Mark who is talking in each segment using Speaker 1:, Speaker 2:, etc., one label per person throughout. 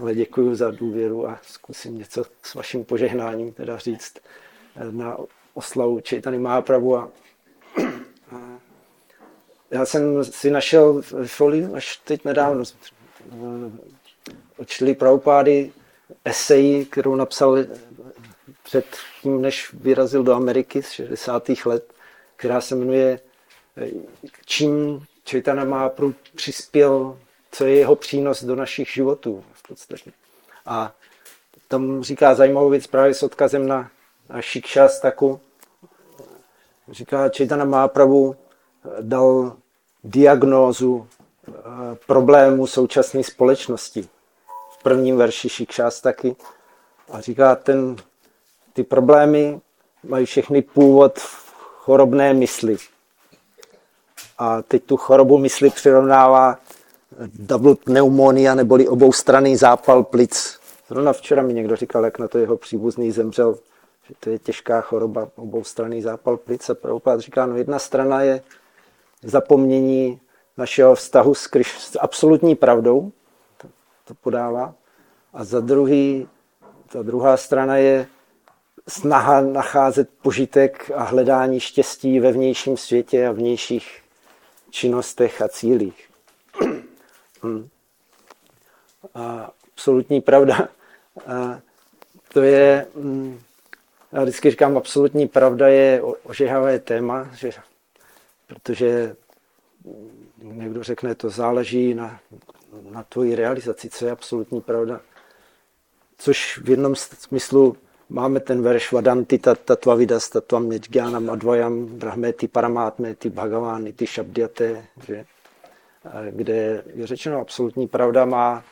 Speaker 1: ale děkuji za důvěru a zkusím něco s vaším požehnáním teda říct na oslavu Čejtany Mápravu. A, já jsem si našel folii až teď nedávno očli Prabhupády eseji, kterou napsal před tím, než vyrazil do Ameriky z 60. let, která se jmenuje Čím Čejtana Mahaprabhu přispěl, co je jeho přínos do našich životů v podstatě. A tam říká zajímavou věc právě s odkazem na, na Šikšastaku. Říká, Čejtana Mahaprabhu dal diagnózu eh, problému současné společnosti. V prvním verši Šikšastaky. A říká, ten, ty problémy mají všechny původ v chorobné mysli. A teď tu chorobu mysli přirovnává double pneumonia neboli oboustranný zápal plic. Zrovna včera mi někdo říkal, jak na to jeho příbuzný zemřel, že to je těžká choroba, oboustranný zápal plic. A Prabhupada říká, no jedna strana je zapomnění našeho vztahu s, Kriš, s absolutní pravdou, to, to podává. A za druhý, ta druhá strana je snaha nacházet požitek a hledání štěstí ve vnějším světě a vnějších činnostech a cílích. Hmm. A absolutní pravda, a to je, hmm, já vždycky říkám, absolutní pravda je ožehavé téma, že, protože někdo řekne, to záleží na, na tvoji realizaci, co je absolutní pravda. Což v jednom smyslu máme ten verš Vadanti tattva vidas tattvam nijnanam advayam brahmeti paramátmeti bhagavány ty šabdiate, že? Kde je řečeno absolutní pravda má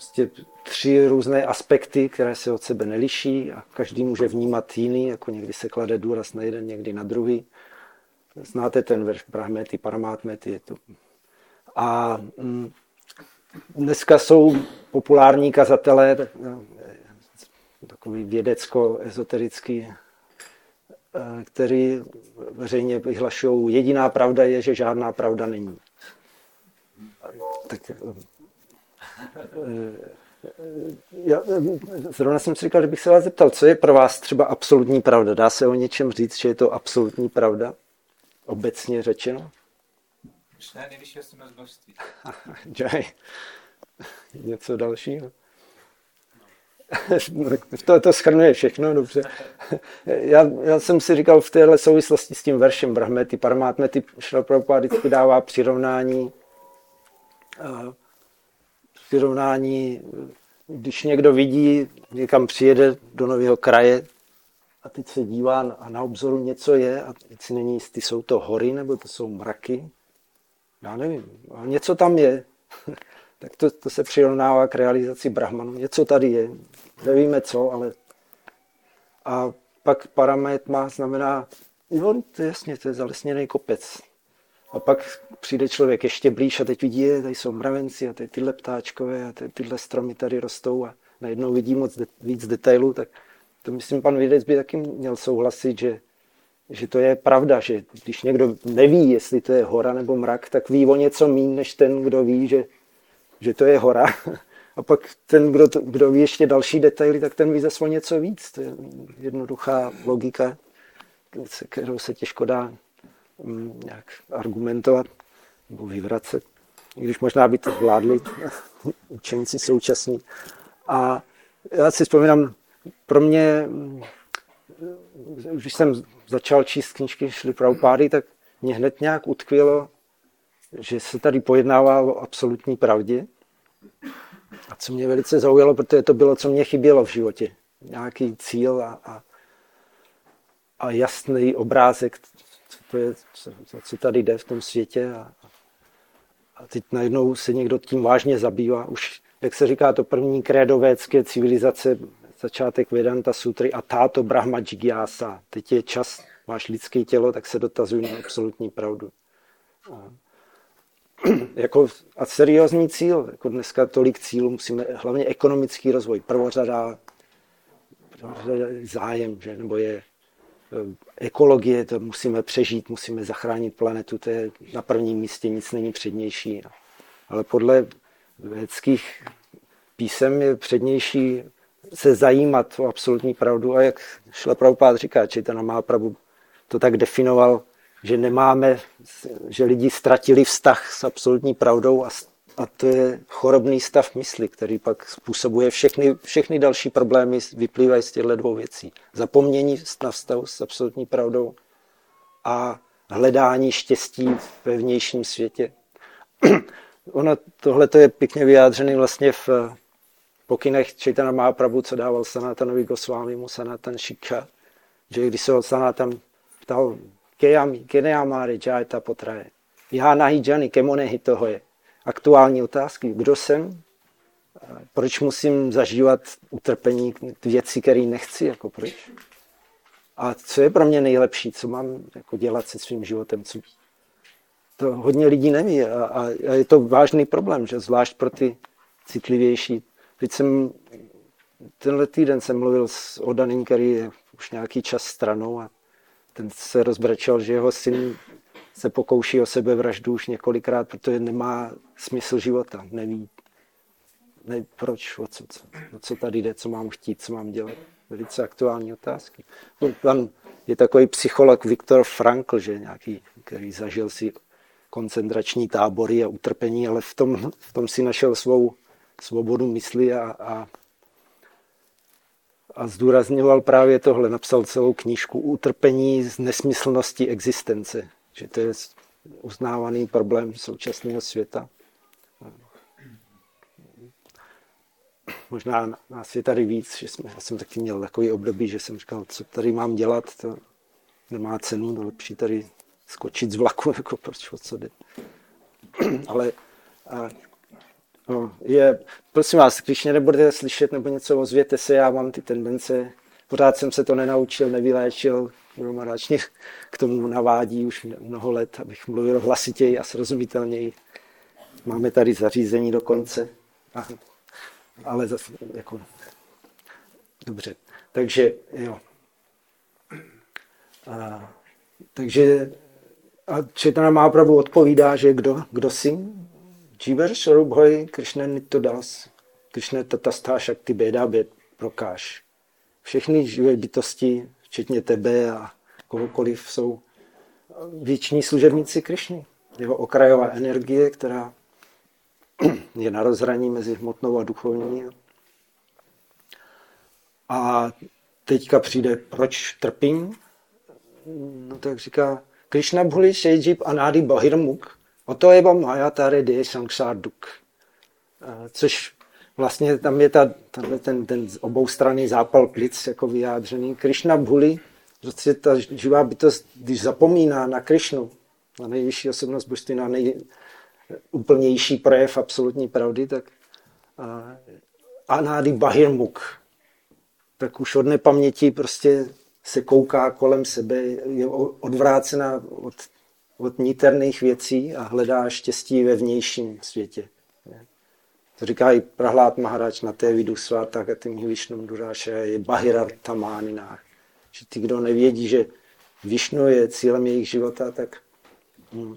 Speaker 1: prostě tři různé aspekty, které se od sebe neliší a každý může vnímat jiný, jako někdy se klade důraz na jeden, někdy na druhý. Znáte ten verš Brahmeti, Paramátmeti, je to. A mm, dneska jsou populární kazatelé, takový vědecko-ezoterický, eh, který veřejně vyhlašují, jediná pravda je, že žádná pravda není. Tak, eh, já, zrovna jsem si říkal, že bych se vás zeptal, co je pro vás třeba absolutní pravda? Dá se o něčem říct, že je to absolutní pravda? Obecně řečeno?
Speaker 2: Už nejvyšší množství.
Speaker 1: Jai. Něco dalšího? to, to schrnuje všechno, dobře. Já, já jsem si říkal v téhle souvislosti s tím veršem Brahmety, Paramátmety, Šra Prabhupada vždycky dává přirovnání, přirovnání, když někdo vidí, někam přijede do nového kraje a teď se dívá a na obzoru něco je a teď si není jistý, jsou to hory nebo to jsou mraky. Já nevím, ale něco tam je. tak to, to se přirovnává k realizaci Brahmanu. Něco tady je, nevíme co, ale a pak má znamená, jo, to je jasně, to je zalesněný kopec. A pak přijde člověk ještě blíž a teď vidí, je, tady jsou mravenci a tady tyhle ptáčkové a tady, tyhle stromy tady rostou a najednou vidí moc de, víc detailů, tak to myslím, pan vědec by taky měl souhlasit, že, že to je pravda, že když někdo neví, jestli to je hora nebo mrak, tak ví o něco méně, než ten, kdo ví, že že to je hora. A pak ten, kdo, to, kdo ví ještě další detaily, tak ten ví zase něco víc. To je jednoduchá logika, kterou se těžko dá nějak argumentovat nebo vyvracet. I když možná by to zvládli učeníci současní. A já si vzpomínám, pro mě, mm, když jsem začal číst knížky Šli Prabhupády, tak mě hned nějak utkvělo, že se tady pojednává o absolutní pravdě. A co mě velice zaujalo, protože to bylo, co mě chybělo v životě. Nějaký cíl a, a, a jasný obrázek, to je, co, co tady jde v tom světě. A, a teď najednou se někdo tím vážně zabývá. Už, jak se říká, to první krédo védské civilizace, začátek Vedanta sutry a táto Brahma Jigyasa. Teď je čas, máš lidské tělo, tak se dotazují na absolutní pravdu. A jako a seriózní cíl, jako dneska tolik cílů, musíme, hlavně ekonomický rozvoj, prvořada, prvořada zájem, že, nebo je ekologie, to musíme přežít, musíme zachránit planetu, to je na prvním místě, nic není přednější. Ale podle vědeckých písem je přednější se zajímat o absolutní pravdu a jak šla Prabhupád říká, má pravdu, to tak definoval, že nemáme, že lidi ztratili vztah s absolutní pravdou a, a to je chorobný stav mysli, který pak způsobuje všechny, všechny další problémy, vyplývají z těchto dvou věcí. Zapomnění na vztahu s absolutní pravdou a hledání štěstí ve vnějším světě. ono, tohle je pěkně vyjádřené vlastně v pokynech Čejtana Mahaprabhu, co dával Sanatanovi Gosvámimu, Sanatan Shikha, že když se ho Sanatan ptal, Kejami, Keneamáre, Jayata Potraje, Jhánahi Jani, Kemonehi toho je. Aktuální otázky, kdo jsem, proč musím zažívat utrpení, věci, které nechci, jako proč. A co je pro mě nejlepší, co mám jako dělat se svým životem, co to hodně lidí neví a, a, je to vážný problém, že zvlášť pro ty citlivější. Teď jsem, tenhle týden jsem mluvil s Odanem, který je už nějaký čas stranou a ten se rozbrečel, že jeho syn se pokouší o sebevraždu už několikrát, protože nemá smysl života, neví, ne, proč, o co, co, o co tady jde, co mám chtít, co mám dělat. Velice aktuální otázky. Tam je takový psycholog Viktor Frankl, že nějaký, který zažil si koncentrační tábory a utrpení, ale v tom, v tom si našel svou svobodu mysli a, a, a zdůrazňoval právě tohle. Napsal celou knížku Utrpení z nesmyslnosti existence, že to je uznávaný problém současného světa. Možná nás je tady víc, že jsme, já jsem taky měl takový období, že jsem říkal, co tady mám dělat, to nemá cenu, to lepší tady skočit z vlaku, jako proč o co jde. Ale a, no, je, prosím vás, když mě nebudete slyšet nebo něco, ozvěte se, já mám ty tendence, pořád jsem se to nenaučil, nevyléčil, Bromarač k tomu navádí už mnoho let, abych mluvil hlasitěji a srozumitelněji. Máme tady zařízení dokonce. Aha. Ale zase, jako, dobře. Takže, jo. A, takže a Četana Mahaprabhu odpovídá, že kdo, kdo jsi? Jivar Swarubhoj Krishna Das, Krishna Tatastha Shakti Beda Bed Prokáš. Všechny živé bytosti, včetně tebe a kohokoliv, jsou věční služebníci Krišny. Jeho okrajová energie, která je na rozhraní mezi hmotnou a duchovní. A teďka přijde, proč trpím? No tak říká, Krishna bhuli sejjib anádi bahirmuk, to je maya tare de sangsarduk. Což vlastně tam je ta, ten, ten, oboustranný zápal plic jako vyjádřený. Krishna bhuli, prostě ta živá bytost, když zapomíná na Krishnu, na nejvyšší osobnost božství, na nejúplnější projev absolutní pravdy, tak anádi bahirmuk, tak už od nepaměti prostě se kouká kolem sebe, je odvrácena od, od niterných věcí a hledá štěstí ve vnějším světě. To říká i Prahlát Maharač na té vidu sváta a tím Višnu Duráše je Bahirartamánina. Že ty, kdo nevědí, že Višnu je cílem jejich života, tak, hm,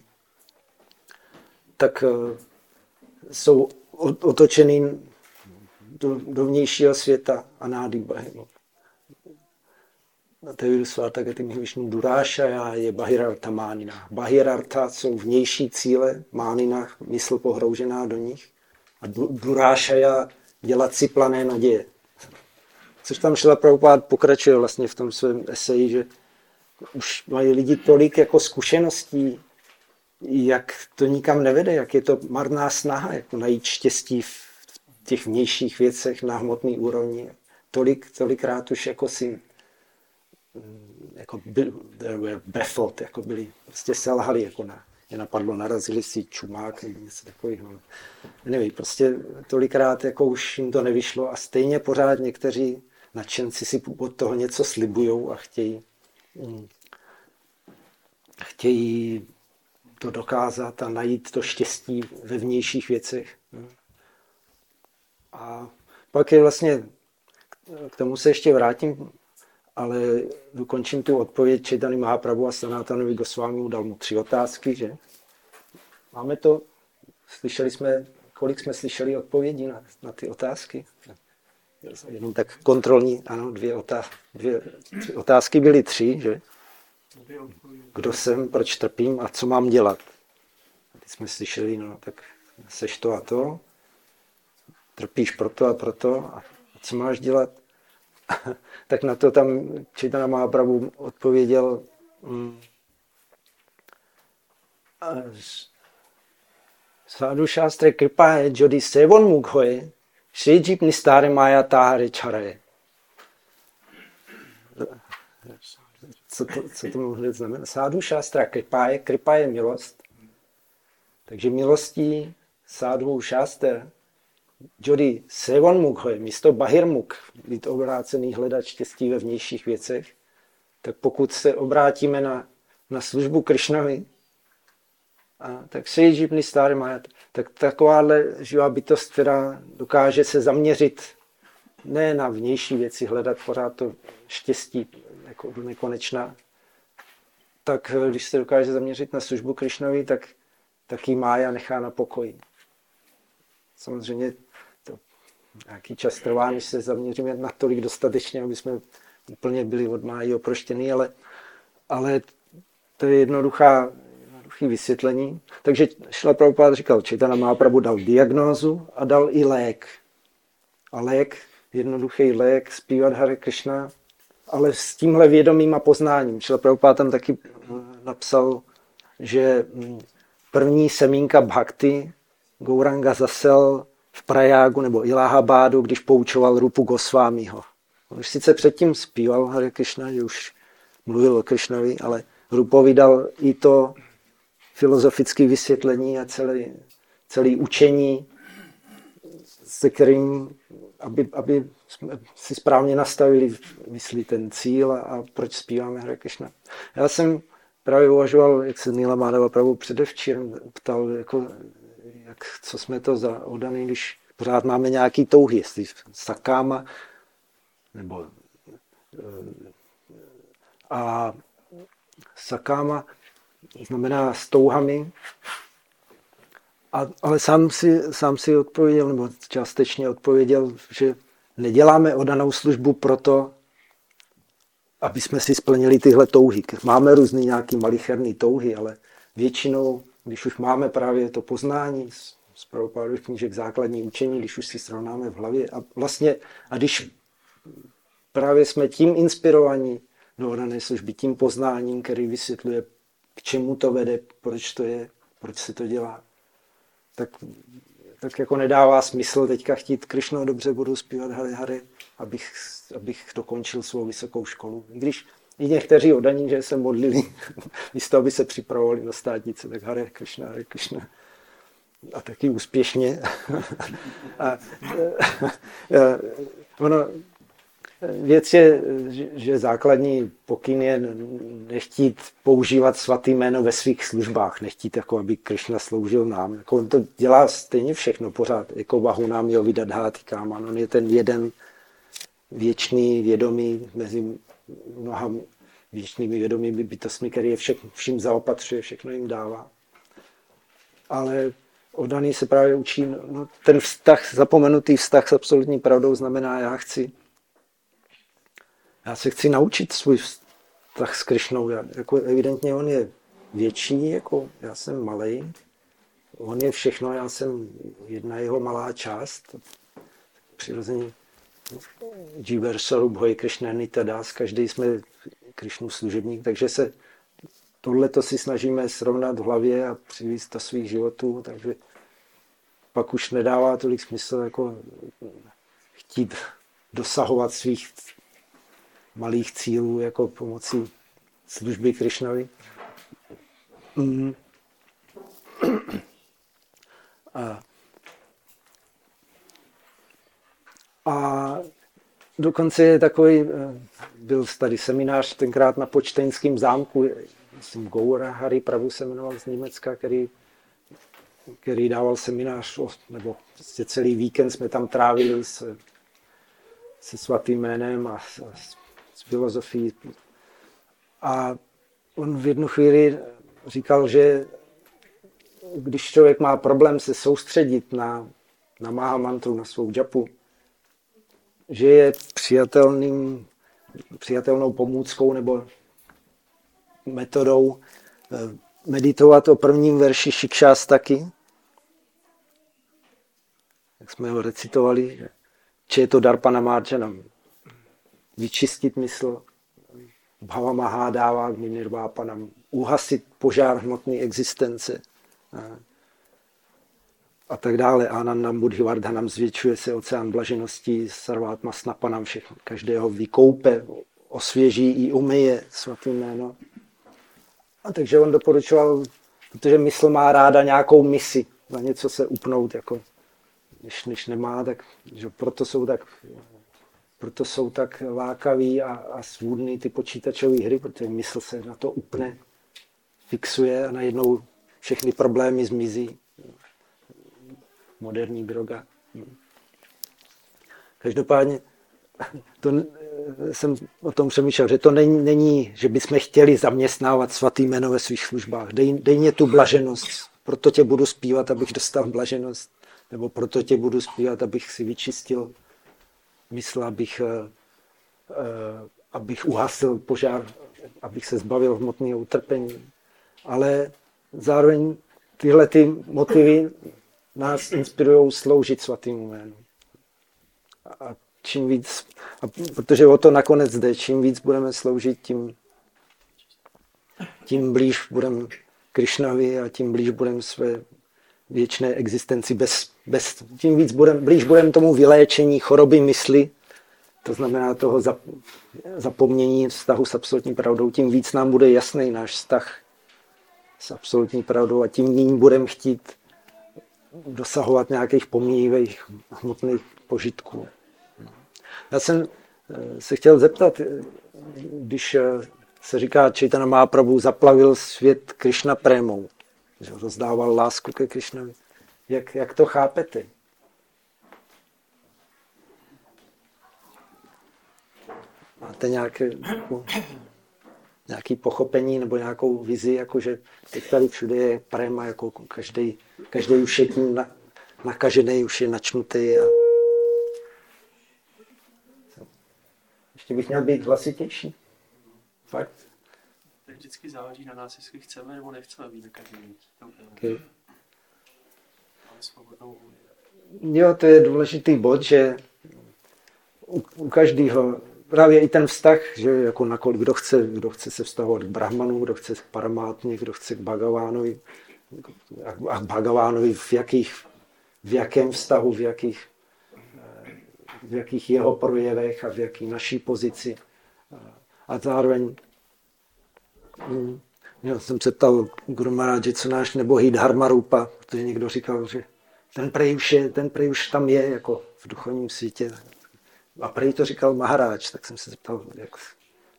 Speaker 1: tak uh, jsou otočený do, do vnějšího světa a nády Bahimu. Tevidu Svatagatim Višnu Duráša je Bahirarta Mánina. Bahirarta jsou vnější cíle, Mánina, mysl pohroužená do nich. A Duráša dělat si plané naděje. Což tam šla Prabhupád pokračuje vlastně v tom svém eseji, že už mají lidi tolik jako zkušeností, jak to nikam nevede, jak je to marná snaha, jako najít štěstí v těch vnějších věcech na hmotné úrovni. Tolik, tolikrát už jako si jako byl, were baffled, jako byli, prostě selhali, jako na, je napadlo, narazili si čumák nebo něco takového. Nevím, prostě tolikrát jako už jim to nevyšlo a stejně pořád někteří nadšenci si od toho něco slibují a chtějí, mm, chtějí to dokázat a najít to štěstí ve vnějších věcech. A pak je vlastně, k tomu se ještě vrátím, ale dokončím tu odpověď Četany Mahaprabhu a Sanatanovi Gosvámi dal mu tři otázky, že? Máme to, slyšeli jsme kolik jsme slyšeli odpovědí na, na ty otázky? Jenom tak kontrolní, ano, dvě, otá, dvě tři otázky byly tři, že? Kdo jsem, proč trpím a co mám dělat? Teď jsme slyšeli, no tak seš to a to, trpíš proto a proto a co máš dělat? tak na to tam Čitana Mahaprabhu odpověděl mm, Sádu šástre Shastra Kripa je Jodi Sevon Mukhoje Šejip Nistare maja táhare Čaraje. Co to, co to mohli znamenat? Sádu šástra kripa je, kripa je milost. Takže milostí sádu šáster Jody Sevon Mukhoje, místo Bahirmuk, být obrácený hledat štěstí ve vnějších věcech, tak pokud se obrátíme na, na službu Krišnovi, a tak se živný starý majet. Tak takováhle živá bytost, která dokáže se zaměřit ne na vnější věci, hledat pořád to štěstí jako do nekonečna, tak když se dokáže zaměřit na službu Krišnovi, tak, tak jí mája nechá na pokoji. Samozřejmě nějaký čas trvá, než se zaměříme na tolik dostatečně, aby jsme úplně byli od májí oproštěný, ale, ale to je jednoduchá jednoduché vysvětlení. Takže Šla Prabhupada říkal, Četana Mahaprabhu dal diagnózu a dal i lék. A lék, jednoduchý lék, zpívat Hare Krishna, ale s tímhle vědomím a poznáním. Šla Prabhupada tam taky eh, napsal, že hm, první semínka bhakty Gouranga zasel v Prajágu nebo Ilahabádu, když poučoval Rupu Gosvámiho. On už sice předtím zpíval Hare Krishna, že už mluvil o Krishnovi, ale Rupovi dal i to filozofické vysvětlení a celé, celé učení, se kterým, aby, aby jsme si správně nastavili myslí ten cíl a, a proč zpíváme Hare Krishna. Já jsem právě uvažoval, jak se Nila Mádava pravou předevčírem ptal, jako, jak, co jsme to za odaný, když pořád máme nějaký touhy, jestli sakáma, nebo eh, a sakáma znamená s touhami, a, ale sám si, sám si odpověděl, nebo částečně odpověděl, že neděláme odanou službu proto, aby jsme si splnili tyhle touhy. Máme různé nějaké malicherné touhy, ale většinou, když už máme právě to poznání z, z pravopádových knížek základní učení, když už si srovnáme v hlavě a vlastně, a když právě jsme tím inspirovaní do odané služby, tím poznáním, který vysvětluje k čemu to vede, proč to je, proč se to dělá. Tak, tak jako nedává smysl teďka chtít Krišno, dobře budu zpívat Hare Hare, abych, abych dokončil svou vysokou školu. I když i někteří odaní, že se modlili, místo aby se připravovali na státnice, tak Hare Krishna, Hare Krishna. A taky úspěšně. a, a, a, ono, Věc je, že základní pokyn je nechtít používat svatý jméno ve svých službách, nechtít, jako aby Krishna sloužil nám. Jako on to dělá stejně všechno pořád, jako Vahu nám jo vydat káman. On je ten jeden věčný vědomý mezi mnoha věčnými vědomými bytostmi, který je všem, vším zaopatřuje, všechno jim dává. Ale odaný se právě učí, no, ten vztah, zapomenutý vztah s absolutní pravdou znamená, já chci já se chci naučit svůj vztah s Krišnou. Já, jako evidentně on je větší, jako já jsem malý. On je všechno, já jsem jedna jeho malá část. Přirozeně Jiver Sarup Hoj Krishna Nita Das, každý jsme Krišnu služebník, takže se tohle si snažíme srovnat v hlavě a přivést do svých životů, takže pak už nedává tolik smysl jako chtít dosahovat svých malých cílů jako pomocí služby Krišnovi. Mm. A, a dokonce je takový, eh, byl tady seminář tenkrát na Počteňském zámku, myslím Goura Harry Pravu se jmenoval z Německa, který, který dával seminář, nebo prostě celý víkend jsme tam trávili s, se svatým jménem a, a s filozofií. A on v jednu chvíli říkal, že když člověk má problém se soustředit na, na Maha mantru, na svou džapu, že je přijatelným, přijatelnou pomůckou nebo metodou eh, meditovat o prvním verši taky, jak jsme ho recitovali, že je to Darpana Marjanam. Vyčistit mysl, Bhava Maha dává k nirvápanam, uhasit požár hmotné existence a tak dále. Anandam Buddhivardhanam zvětšuje se oceán blaženosti, sarvátma snapanam všechno. Každého vykoupe, osvěží i umyje svatý jméno. A takže on doporučoval, protože mysl má ráda nějakou misi, na něco se upnout, jako, když, když nemá, tak že proto jsou tak proto jsou tak lákaví a, a svůdný ty počítačové hry, protože mysl se na to upne, fixuje a najednou všechny problémy zmizí. Moderní droga. Každopádně to, jsem o tom přemýšlel, že to není, není, že bychom chtěli zaměstnávat svatý jméno ve svých službách. Dej, dej mě tu blaženost, proto tě budu zpívat, abych dostal blaženost, nebo proto tě budu zpívat, abych si vyčistil mysl, abych, eh, eh, abych uhasil požár, abych se zbavil hmotného utrpení. Ale zároveň tyhle ty motivy nás inspirují sloužit svatým jménu. A čím víc, a protože o to nakonec jde, čím víc budeme sloužit, tím, tím blíž budeme Krišnavi a tím blíž budeme své věčné existenci bez, bez tím víc budem, blíž budeme tomu vyléčení choroby mysli, to znamená toho zapomnění vztahu s absolutní pravdou, tím víc nám bude jasný náš vztah s absolutní pravdou a tím méně budeme chtít dosahovat nějakých pomíjivých hmotných požitků. Já jsem eh, se chtěl zeptat, eh, když eh, se říká, Čejtana Mahaprabhu zaplavil svět Krišna prémou, že rozdával lásku ke Krišnovi. Jak, jak to chápete? Máte nějaké nějaký pochopení nebo nějakou vizi, jako že teď tady všude je prema, jako každý, každý už je tím na, nakažený, už je načnutý. A... Ještě bych měl být hlasitější. Fakt
Speaker 3: vždycky záleží na nás, jestli chceme nebo nechceme být nakažený. Okay.
Speaker 1: Jo, to je důležitý bod, že u, u každého, právě i ten vztah, že jako nakolik kdo chce, kdo chce se vztahovat k Brahmanu, kdo chce k Paramátně, kdo chce k Bhagavánovi, a k Bhagavánovi v, jakých, v jakém vztahu, v jakých, v jakých jeho projevech a v jaký naší pozici. A zároveň Hmm. Já jsem se ptal Guru Maharaj, co náš nebohý Dharma Rupa, protože někdo říkal, že ten prej už, je, ten prej už tam je jako v duchovním světě. A prej to říkal Maharaj, tak jsem se zeptal, jak...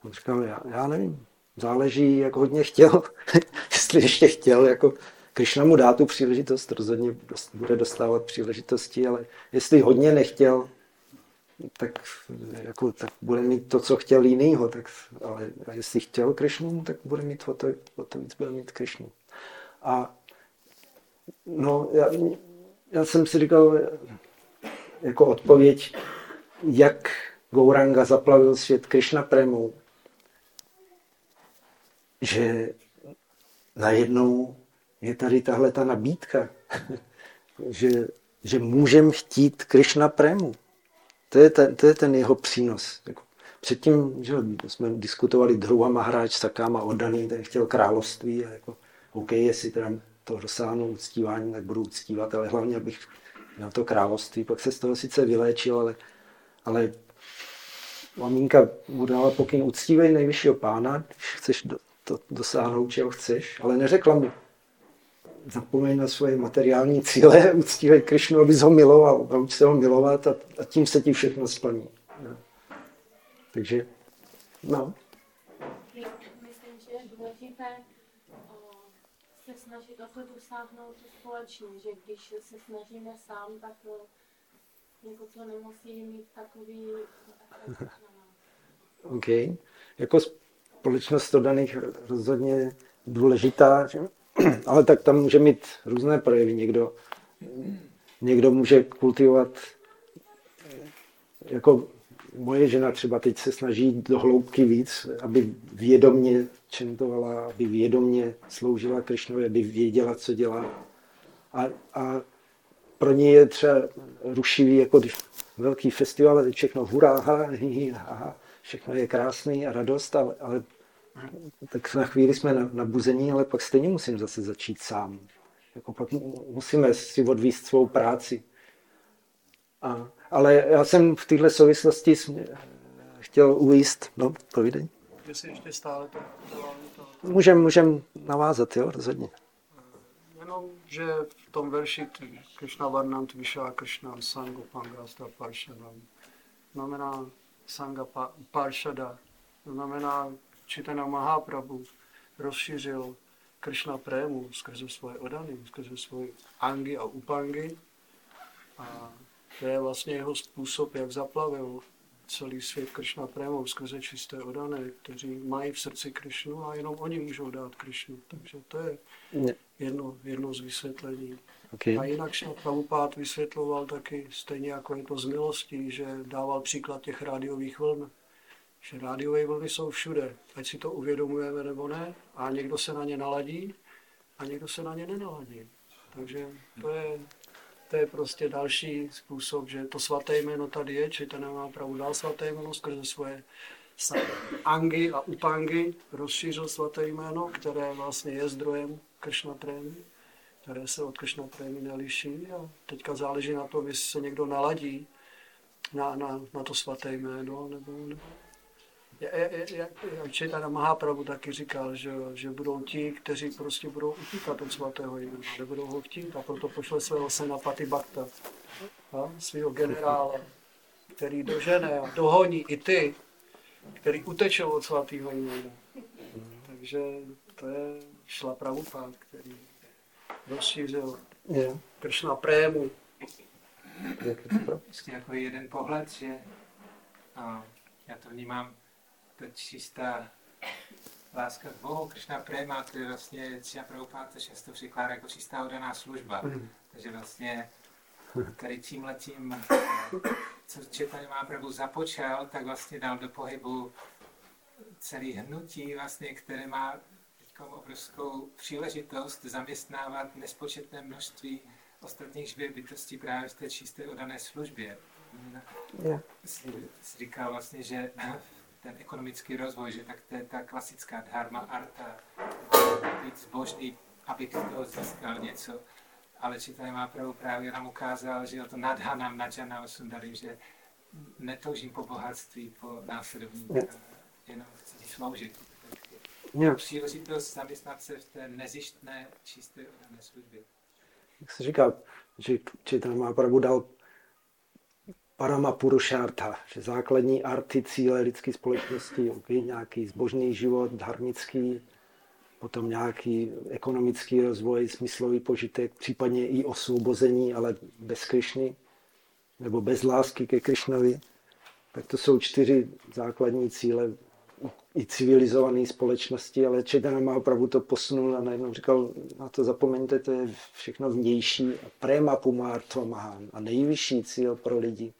Speaker 1: On říkal, já, já nevím, záleží, jak hodně chtěl. Jestli ještě chtěl, jako Krišna mu dá tu příležitost, rozhodně bude dostávat příležitosti, ale jestli hodně nechtěl, tak, jako, tak bude mít to, co chtěl jinýho, tak, ale a jestli chtěl Krišnu, tak bude mít o to, o to víc bude mít Krišnu. A no, já, já jsem si říkal, jako odpověď, jak Gouranga zaplavil svět Krišna prémou, že najednou je tady tahle ta nabídka, že, že můžeme chtít Krišna prému. To je ten, to je ten jeho přínos. Jako předtím že jsme diskutovali Dhruva Mahráč s Sakáma oddaný, ten chtěl království a jako, OK, jestli teda to dosáhnu uctívání, tak budu uctívat, ale hlavně, abych měl to království. Pak se z toho sice vyléčil, ale, ale maminka mu dala pokyn uctívej nejvyššího pána, když chceš do, to dosáhnout, čeho chceš, ale neřekla mu, zapomeň na svoje materiální cíle, uctívej Krišnu, abys ho miloval, nauč se ho milovat a, a tím se ti všechno splní. No. Takže, no.
Speaker 4: Myslím, že je důležité se snažit o to dosáhnout společně, že když se snažíme sám, tak jako to nemusí mít takový
Speaker 1: OK. Jako společnost to daných rozhodně důležitá, že? ale tak tam může mít různé projevy. Někdo, někdo může kultivovat jako moje žena třeba teď se snaží do hloubky víc, aby vědomně čentovala, aby vědomně sloužila Krišnovi, aby věděla, co dělá. A, a pro ní je třeba rušivý, jako velký festival, všechno hurá, ha, hi, ha, všechno je krásný a radost, ale, ale tak na chvíli jsme nabuzení, ale pak stejně musím zase začít sám. Jako pak musíme si odvíst svou práci. A, ale já jsem v této souvislosti chtěl uvíst, no, povídej.
Speaker 3: Jestli ještě stále to...
Speaker 1: Můžem, můžem navázat, jo, rozhodně.
Speaker 3: Že v tom verši Krishna Varnant Vishá Krishna Sango Pangasta Parshadam znamená Sanga Parshada, znamená Čitana Mahaprabhu rozšířil Krishna prému skrze svoje odany, skrze svoje angy a upangy. A to je vlastně jeho způsob, jak zaplavil celý svět Krishna prémou skrze čisté odané, kteří mají v srdci Krishnu a jenom oni můžou dát Krishnu. Takže to je jedno, jedno z vysvětlení. Okay. A jinak se Prabhupád vysvětloval taky, stejně jako je to z milostí, že dával příklad těch rádiových vln. Že rádiové vlny jsou všude, ať si to uvědomujeme nebo ne, a někdo se na ně naladí a někdo se na ně nenaladí. Takže to je to je prostě další způsob, že to svaté jméno tady je, či to nemá pravdu dál svaté jméno skrze svoje angy a upangy rozšířil svaté jméno, které vlastně je zdrojem Kršna trémy, které se od Kršna trémy neliší. A teďka záleží na to, jestli se někdo naladí na, na, na to svaté jméno nebo, nebo jak Četana Mahaprabhu taky říkal, že, že budou ti, kteří prostě budou utíkat od svatého jména, nebudou ho chtít a proto pošle svého syna Pati Bhakta, svého generála, který dožene a dohoní i ty, který utečou od svatého jména. Takže to je šla Prabhupád, který rozšířil yeah. Kršna prému.
Speaker 2: Vlastně jako jeden pohled, že a já to vnímám ta čistá láska k Bohu, Krishna Prema, to je vlastně Cia Prabhupáta často přikládá jako čistá odaná služba. Mm. Takže vlastně tady tím letím, co Četani má Prabhu započal, tak vlastně dal do pohybu celý hnutí, vlastně, které má obrovskou příležitost zaměstnávat nespočetné množství ostatních živých bytostí právě v té čisté odané službě. Yeah. říkal vlastně, že ten ekonomický rozvoj, že tak to je ta klasická dharma arta, být zbožný, abych z toho získal něco. Ale Čitani má pravou právě nám ukázal, že to nadhanam, nadžanam, sundari, že netoužím po bohatství, po následovníku, jenom chci sloužit. Yeah. Příležitost zaměstnat se v té nezištné, čisté službě.
Speaker 1: Jak se říká, že Čitani má pravdu dal parama purušárta, že základní arty cíle lidské společnosti, okay, nějaký zbožný život, dharmický, potom nějaký ekonomický rozvoj, smyslový požitek, případně i osvobození, ale bez Krišny, nebo bez lásky ke Krišnovi. Tak to jsou čtyři základní cíle i civilizované společnosti, ale Četana má opravdu to posunul a najednou říkal, na to zapomeňte, to je všechno vnější. A prema pumar mahan. A nejvyšší cíl pro lidi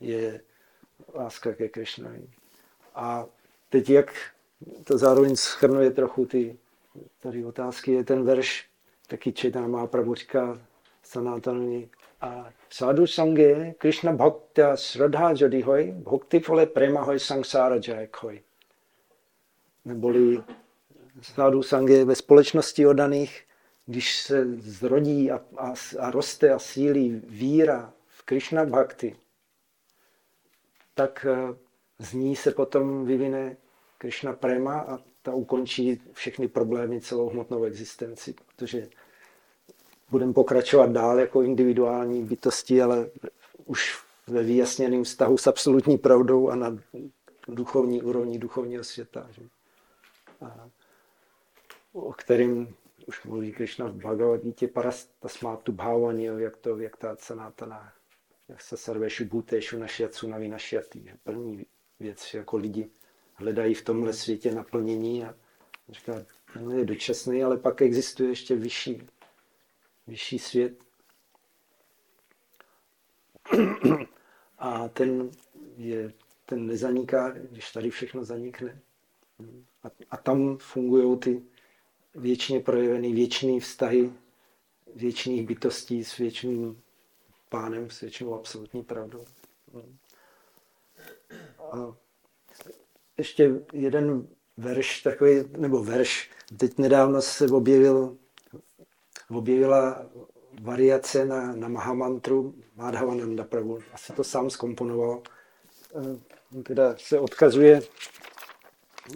Speaker 1: je láska ke Krišnovi. A teď jak to zároveň schrnuje trochu ty tady otázky, je ten verš, taky četá má říká Sanatani a sadhu sange Krishna bhakta sradha jadi hoj, bhakti fole prema hoj samsara jayek hoj. Neboli sadhu sange ve společnosti odaných, když se zrodí a, a, a roste a sílí víra v Krishna bhakti, tak eh, z ní se potom vyvine Krishna Prema a ta ukončí všechny problémy, celou hmotnou existenci, protože budeme pokračovat dál jako individuální bytosti, ale už ve vyjasněném vztahu s absolutní pravdou a na duchovní úrovni duchovního světa. Že? A, o kterým už mluví Krishna v Bhagavad Gita parastasmátu bhávani, jak, to, jak ta sanátana jak se sarvešu bhutešu našiacu navi našiatý. První věc, jako lidi hledají v tomhle světě naplnění a říká, je dočasný, ale pak existuje ještě vyšší, vyšší svět. A ten, je, ten nezaniká, když tady všechno zanikne. A, a tam fungují ty věčně projevené věčné vztahy věčných bytostí s věčným pánem, s věčnou absolutní pravdou. A ještě jeden verš takový, nebo verš, teď nedávno se objevil, objevila variace na, na Mahamantru Madhavananda Prabhu. Asi to sám skomponoval. E, teda se odkazuje,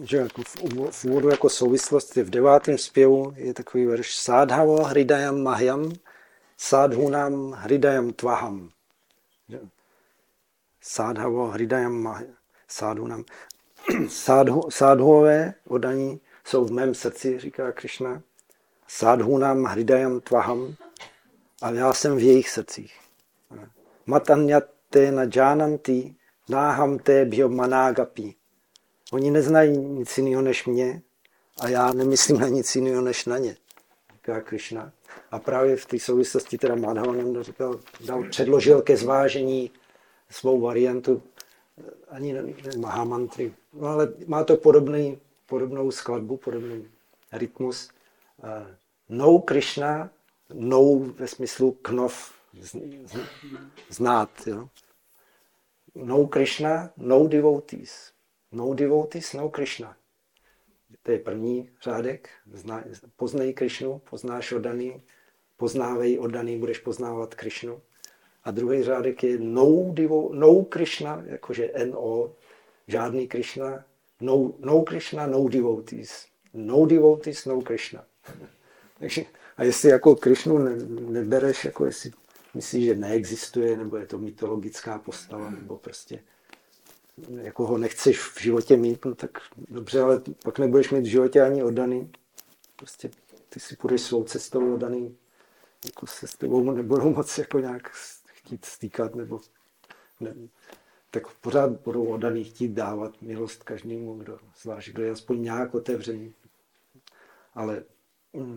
Speaker 1: že jako v, v úvodu jako souvislost je v devátém zpěvu je takový verš Sádhavo hridayam mahyam sádhunam hridayam tvaham. Sádhavo hridayam. Sádhu, sádhuové odaní jsou v mém srdci, říká Krishna. Sádhunam hridayam tvaham. A já jsem v jejich srdcích. Matanyate na džánanti náham te bhyomanagapi. Oni neznají nic jiného než mě a já nemyslím na nic jiného než na ně, říká Krishna. A právě v té souvislosti teda Madhavananda říkal, dal, předložil ke zvážení svou variantu ani ne, ne Mahamantry, no ale má to podobný, podobnou skladbu, podobný rytmus. Uh, no Krishna, no ve smyslu knov, znát. Jo? No Krishna, no devotees. No devotees, no Krishna. To je první řádek. Zna, poznej Krishnu, poznáš oddaný, poznávej oddaný, budeš poznávat Krishnu. A druhý řádek je no, divo, no Krishna, jakože N-O, žádný Krishna, no, no Krishna, no devotees. No devotees, no Krishna. Takže, a jestli jako Krishnu ne, nebereš, jako jestli myslíš, že neexistuje, nebo je to mytologická postava, nebo prostě jako ho nechceš v životě mít, no tak dobře, ale pak nebudeš mít v životě ani oddaný. Prostě ty si půjdeš svou cestou oddaný, jako se s tebou nebudou moc jako nějak chtít stýkat, nebo ne, tak pořád budou oddaný chtít dávat milost každému, kdo, zvlášť kdo je aspoň nějak otevřený. Ale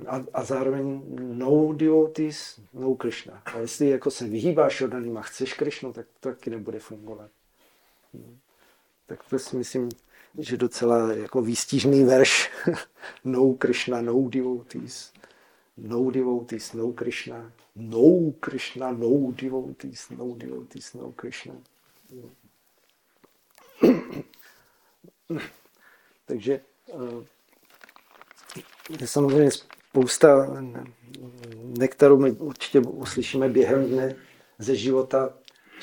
Speaker 1: a, a zároveň no devotees, no Krishna. A jestli jako se vyhýbáš oddaným a chceš Krishnu, tak to taky nebude fungovat. Tak to si myslím, že docela jako výstižný verš. no Krishna, no devotees. No devotees, no Krishna. No Krishna, no devotees, no devotees, no Krishna. Takže eh, je samozřejmě spousta nektaru, my určitě uslyšíme během dne ze života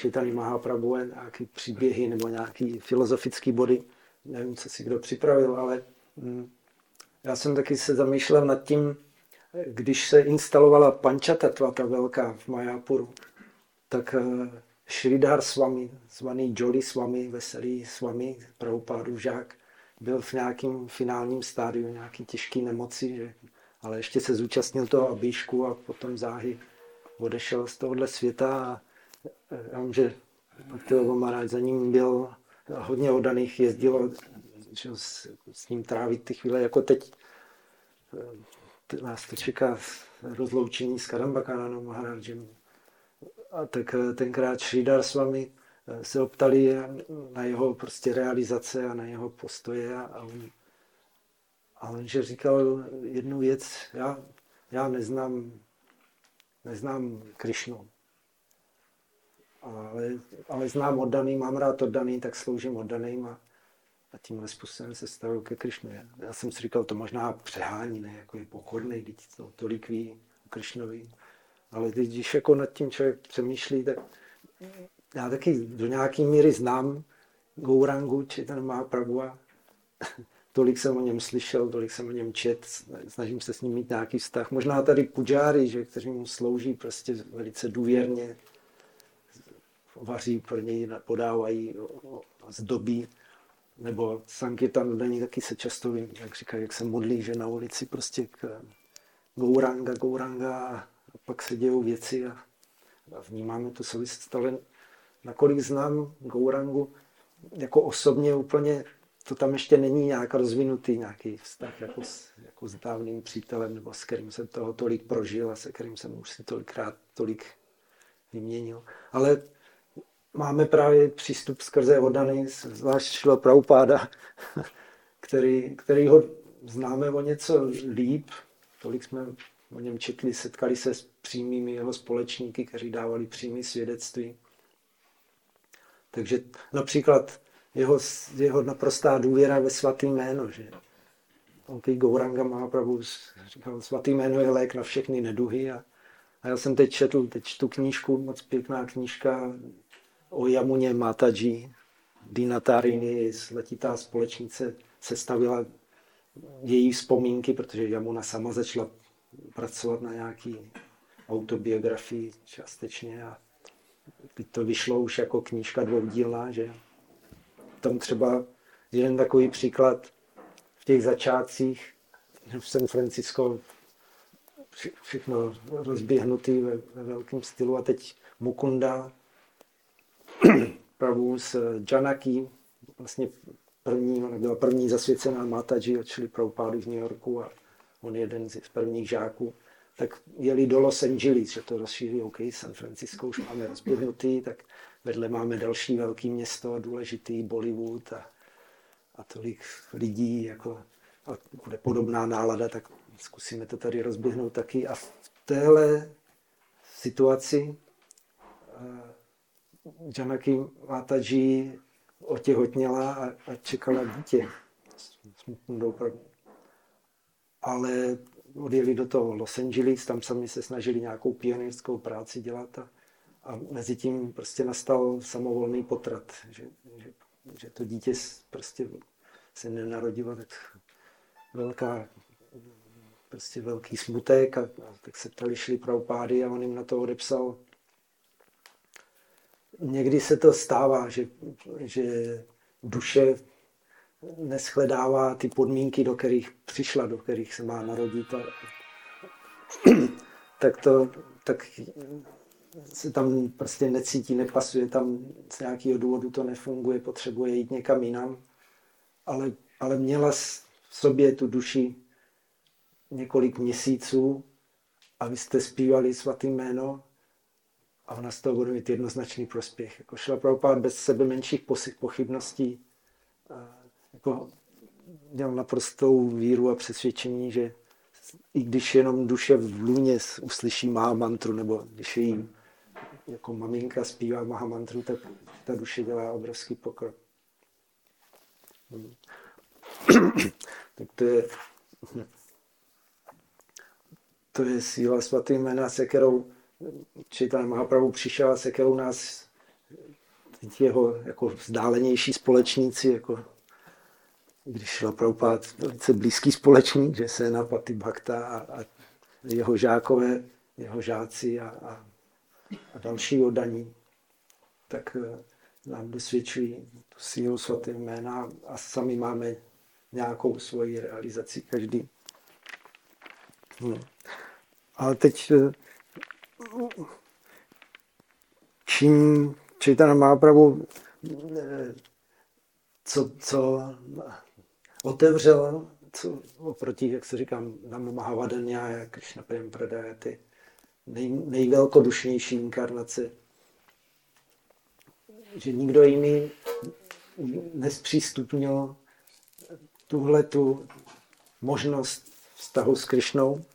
Speaker 1: Čitani Mahaprabhu, nějaký příběhy nebo nějaký filozofický body. Nevím, co si kdo připravil, ale hm, já jsem taky se zamýšlel nad tím, když se instalovala Panchatatva, ta velká v Majapuru, tak eh, Sridhar Swami, zvaný Jolly Swami, veselý Swami, Prabhupádův žák, byl v nějakém finálním stádiu, nějaký těžký nemoci, že, ale ještě se zúčastnil toho abíšku a potom záhy odešel z tohohle světa a já vím, že Bhaktivedanta Maharaj za ním byl hodně odaných, jezdilo že s, s ním trávit ty chvíle, jako teď nás to čeká rozloučení s Karambakanánem Maharajem. A tak tenkrát Sridhar s vámi se optali na jeho prostě realizace a na jeho postoje a on, a on že říkal jednu věc, já, já neznám, neznám Krišnu, ale, ale znám oddaný, mám rád oddaný, tak sloužím oddaným a, a tímhle způsobem se stavuju ke Krišnu. Já jsem si říkal, to možná přehání, ne, jako je pokorný, teď to tolik ví o Krišnovi. Ale teď, když jako nad tím člověk přemýšlí, tak já taky do nějaké míry znám Gourangu, či ten má Prabhu a tolik jsem o něm slyšel, tolik jsem o něm čet, snažím se s ním mít nějaký vztah. Možná tady pujáry, že, kteří mu slouží prostě velice důvěrně, vaří pro něj, podávají, zdobí. Nebo Sankirtan není taky se často, jak říkají, jak se modlí, že na ulici prostě k Gouranga, Gouranga a pak se dějou věci a, a vnímáme to souvislost, ale nakolik znám Gourangu jako osobně úplně to tam ještě není nějak rozvinutý nějaký vztah jako s, jako s dávným přítelem, nebo s kterým jsem toho tolik prožil a se kterým jsem už si tolikrát tolik vyměnil. Ale máme právě přístup skrze Odany, zvlášť šlo Praupáda, který, který ho známe o něco líp, tolik jsme o něm četli, setkali se s přímými jeho společníky, kteří dávali přímé svědectví. Takže například jeho, jeho naprostá důvěra ve svatý jméno, že on ty Gouranga má opravdu říkal, svatý jméno je lék na všechny neduhy a, a já jsem teď četl, teď čtu knížku, moc pěkná knížka o Jamuně Mataji, Dina Tarini, letitá společnice, sestavila její vzpomínky, protože Jamuna sama začala pracovat na nějaký autobiografii částečně a teď to vyšlo už jako knížka dvoudílná, že tam třeba jeden takový příklad v těch začátcích v San Francisco všechno rozběhnutý ve, ve velkém stylu a teď Mukunda Prabhu s Janaki, vlastně první, ona byla první zasvěcená Mataji, čili Prabhupádu v New Yorku a on je jeden z prvních žáků, tak jeli do Los Angeles, že to rozšíří, OK, San Francisco už máme rozběhnutý, tak vedle máme další velké město, důležitý Bollywood a, a tolik lidí, jako, a bude podobná nálada, tak zkusíme to tady rozběhnout taky. A v téhle situaci uh, Janaki Mataji otěhotněla a, a čekala dítě. Ale odjeli do toho Los Angeles, tam sami se snažili nějakou pionýrskou práci dělat a, a mezi tím prostě nastal samovolný potrat, že, že, že to dítě prostě se nenarodilo, tak velká, prostě velký smutek a, a tak se ptali šli pravpády a on jim na to odepsal. Někdy se to stává, že, že duše neschledává ty podmínky, do kterých přišla, do kterých se má narodit. A, tak to, tak se tam prostě necítí, nepasuje, tam z nějakého důvodu to nefunguje, potřebuje jít někam jinam. Ale, ale měla v sobě tu duši několik měsíců a vy jste zpívali svatý jméno a ona z toho bude mít jednoznačný prospěch. Jako šla Prabhupád bez sebe menších pochybností jako měl naprostou víru a přesvědčení, že i když jenom duše v lůně uslyší mantru, nebo když jí jako maminka zpívá mantru, tak ta duše dělá obrovský pokrok. Hmm. tak to je, to je síla svatý jména, se kterou Čitán Mahaprabhu přišel, se kterou nás jeho jako vzdálenější společníci jako když šla Prabhupád velice blízký společník, že se na Paty Bhakta a, a jeho žákové, jeho žáci a, a, a další oddaní, tak eh, nám dosvědčují tu sílu svaté jména a sami máme nějakou svoji realizaci každý. Hmm. Ale teď eh, čím Čejtana Mahaprabhu eh, co, co otevřela, co oproti, jak se říkám, Namo Mahavadanya a Krishna Prem Pradaya, ty nej, nejvelkodušnější inkarnace, že nikdo jiný nespřístupnil tuhle tu možnost vztahu s Krišnou.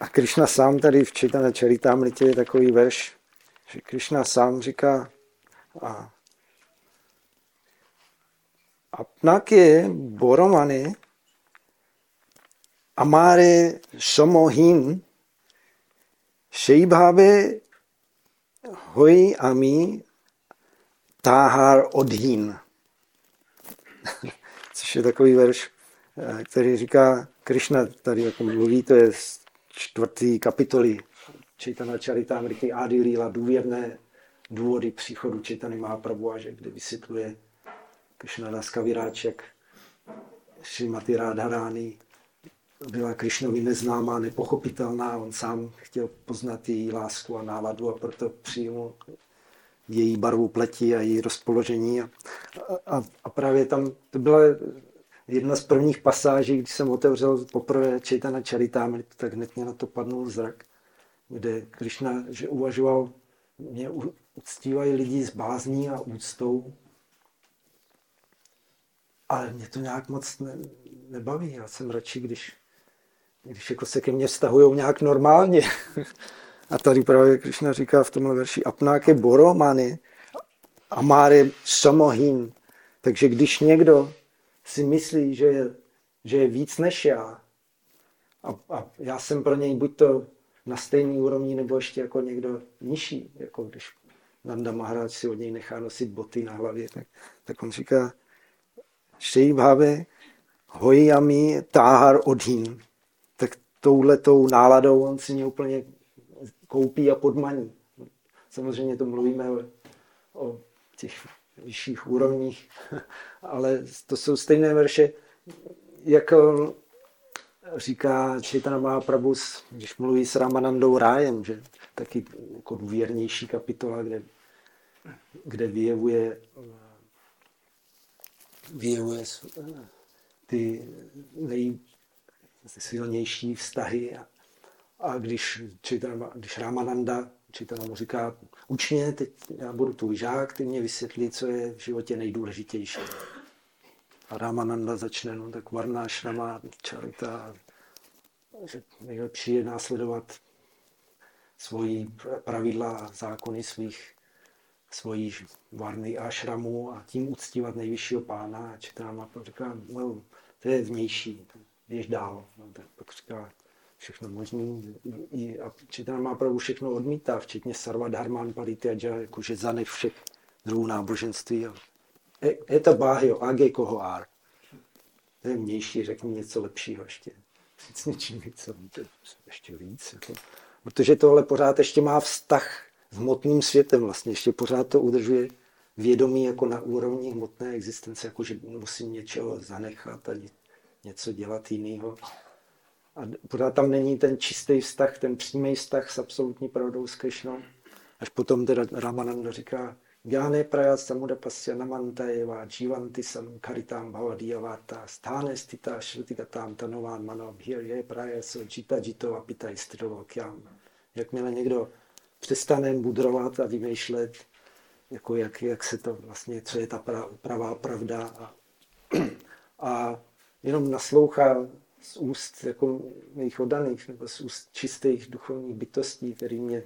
Speaker 1: A Krišna sám tady v Čitana Čaritámritě je takový verš, že Krišna sám říká, a আপনাকে বড় মানে আমারে সমহীন সেইভাবে হই আমি তাহার অধীন což je takový verš, který říká, Krishna tady jako mluví, to je z čtvrtý kapitoly Čitana Charitamrity Adi Lila, důvěrné důvody příchodu Čitany Mahaprabhu, že kde vysvětluje Krishna Kaviráček, Šrimati Radharány byla Krišnovi neznámá, nepochopitelná. On sám chtěl poznat její lásku a náladu a proto přijmu její barvu pleti a její rozpoložení. A, a, a právě tam to byla jedna z prvních pasáží, když jsem otevřel poprvé Čejtana Charitámrit, tak hned mě na to padnul zrak, kde Krishna že uvažoval, mě uctívají lidi s bázní a úctou, ale mě to nějak moc ne, nebaví. Já jsem radši, když, když jako se ke mně vztahují nějak normálně. A tady právě Krishna říká v tomhle verši apnáke boromany amáre samohin. Takže když někdo si myslí, že je, že je víc než já a, a já jsem pro něj buď to na stejný úrovni nebo ještě jako někdo nižší, jako když Nanda Maharaj si od něj nechá nosit boty na hlavě, tak, tak on říká Šej bháve hojami táhar odhín. Tak touhletou náladou on si mě úplně koupí a podmaní. Samozřejmě to mluvíme o, o těch vyšších úrovních, ale to jsou stejné verše, jako říká Čitana Mahaprabhu, když mluví s Ramanandou Rájem, že taky jako důvěrnější kapitola, kde, kde vyjevuje, vyjevuje ty nejsilnější vztahy. A, a když, Čitana, když Ramananda Čitana mu říká, učně, teď já budu tvůj žák, ty mě vysvětlí, co je v životě nejdůležitější. A Ramananda začne, no tak Varna, Šrama, Charita, že nejlepší je následovat svoji pravidla zákony svých, svojí varny a šramu a tím uctívat nejvyššího pána. A Čitana říká, no, to je vnější, běž dál. No, tak pak říká, všechno možný. I, a Čitana má pravdu všechno odmítá, včetně Sarva Dharman Parityaja, jakože zanev všech druhů náboženství. To báhyo, age koho ár. To je vnější, řekni něco lepšího ještě. Říct něčím víc, ještě víc. Jako. Protože tohle pořád ještě má vztah s hmotným světem vlastně, ještě pořád to udržuje vědomí jako na úrovni hmotné existence, jako že musím něčeho zanechat a něco dělat jiného. A pořád tam není ten čistý vztah, ten přímý vztah s absolutní pravdou s Krishnou. Až potom teda Ramananda říká, Gyane prayat samuda pasya namanta eva jivanti sam karitam bhavadiyavata sthane stita shrutigatam tanovan mano bhirye prayaso jita jito apita istrilokyam. Jakmile někdo přestane budrovat a vymýšlet, jako jak, jak se to vlastně, co je ta pravá pravda a, a jenom naslouchá z úst jako mých oddaných nebo z úst čistých duchovních bytostí, které mě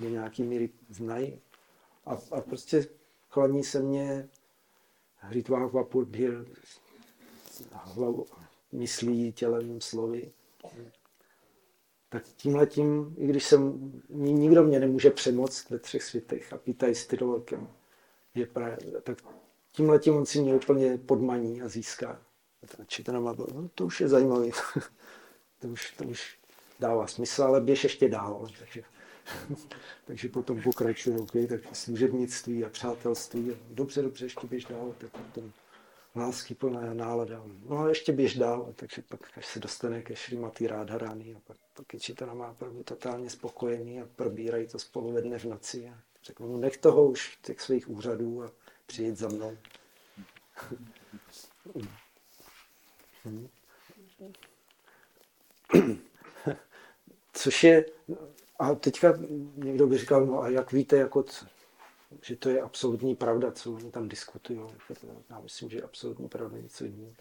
Speaker 1: do nějaký míry znají. A, a prostě klaní se mě hritvách vapur hlavou, myslí, tělem, slovy. Tak tímhle tím, i když jsem, nikdo mě nemůže přemoct ve třech světech a pýtají s je pra, tak tímhle tím on si mě úplně podmaní a získá. Čitana má, no, to už je zajímavé. to, už, to už dává smysl, ale běž ještě dál. Takže, takže potom pokračuje, okay, tak služebnictví a přátelství. Dobře, dobře, ještě běž dál. Tak potom lásky plná nálada. No a ještě běž dál, takže pak až se dostane ke Šrimatý Rádharány a pak, pak je Čitana má opravdu totálně spokojený a probírají to spolu ve dne v noci. A řeknu, no nech toho už těch svých úřadů a přijet za mnou. Což je, a teďka někdo by říkal, no a jak víte, jako, že to je absolutní pravda, co oni tam diskutují. Já myslím, že absolutní pravda je něco jiného.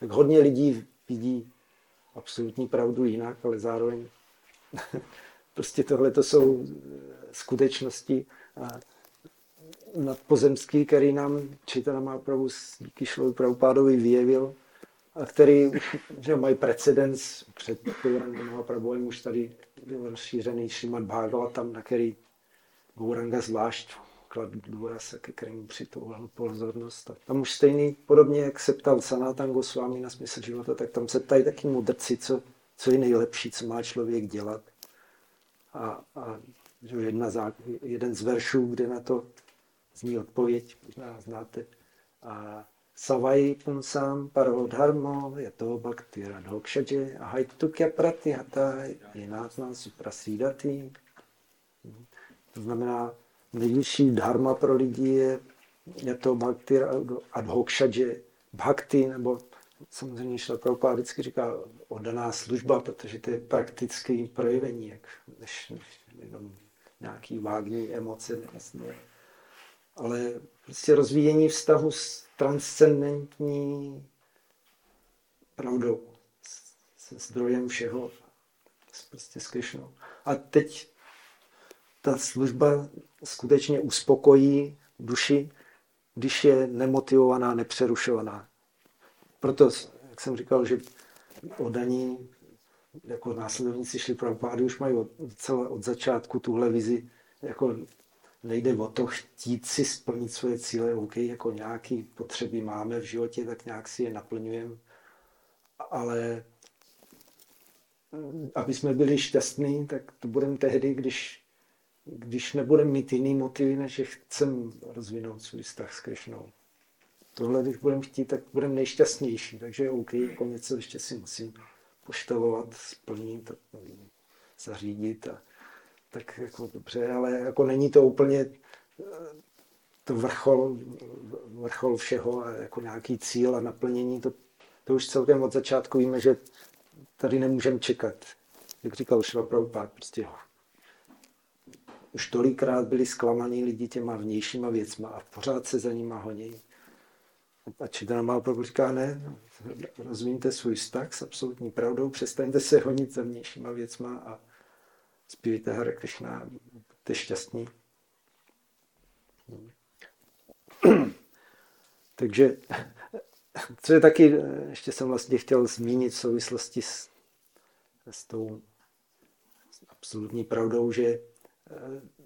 Speaker 1: Tak hodně lidí vidí absolutní pravdu jinak, ale zároveň prostě tohle to jsou skutečnosti a nadpozemský, který nám Čitana má pravdu díky Šlovi Pravopádovi vyjevil a který že mají precedens před Gaurangem a Prabhuem, už tady byl rozšířený Šimad Bhagavatam, na který Gauranga zvlášť kladl důraz, ke kterému přitouhal pozornost. A tam už stejný, podobně jak se ptal Sanatan Goswami na smysl života, tak tam se ptají taky mudrci, co, co je nejlepší, co má člověk dělat. A, a že jedna, jeden z veršů, kde na to zní odpověď, možná znáte. A Savai punsam paro dharmo yato bhakti radhokshaje ahaitukya pratihata jinatman suprasídati. To znamená, nejvyšší dharma pro lidi je, je to bhakti adhokšadže, bhakti, nebo samozřejmě šla Prabhupada vždycky říká oddaná služba, protože to je praktické projevení, jak, než, než jenom nějaký vágní emoce. Vlastně. Ale prostě rozvíjení vztahu s transcendentní pravdou, se zdrojem všeho, prostě s Krišnou. A teď ta služba skutečně uspokojí duši, když je nemotivovaná, nepřerušovaná. Proto, jak jsem říkal, že odaní jako následovníci šli Prabhupády už mají od, celé od začátku tuhle vizi, jako nejde o to chtít si splnit svoje cíle, OK, jako nějaké potřeby máme v životě, tak nějak si je naplňujeme, ale aby jsme byli šťastní, tak to budeme tehdy, když, když nebudeme mít jiný motivy, než že chceme rozvinout svůj vztah s Krišnou. Tohle, když budeme chtít, tak budeme nejšťastnější. Takže OK, jako něco ještě si musím poštelovat, splnit, zařídit. A, tak jako dobře, ale jako není to úplně eh, to vrchol, vrchol všeho a jako nějaký cíl a naplnění. To, to už celkem od začátku víme, že tady nemůžeme čekat. Jak říkal Šva Prabhupád, prostě už tolikrát byli zklamaní lidi těma vnějšíma věcma a pořád se za nima honí. A Čidana Mahaprabhu říká, ne, rozvíjte svůj vztah s absolutní pravdou, přestaňte se honit za vnějšíma věcma a zpívejte Hare Krishna, buďte šťastní. Takže, co je taky, ještě jsem vlastně chtěl zmínit v souvislosti s, s tou absolutní pravdou, že eh,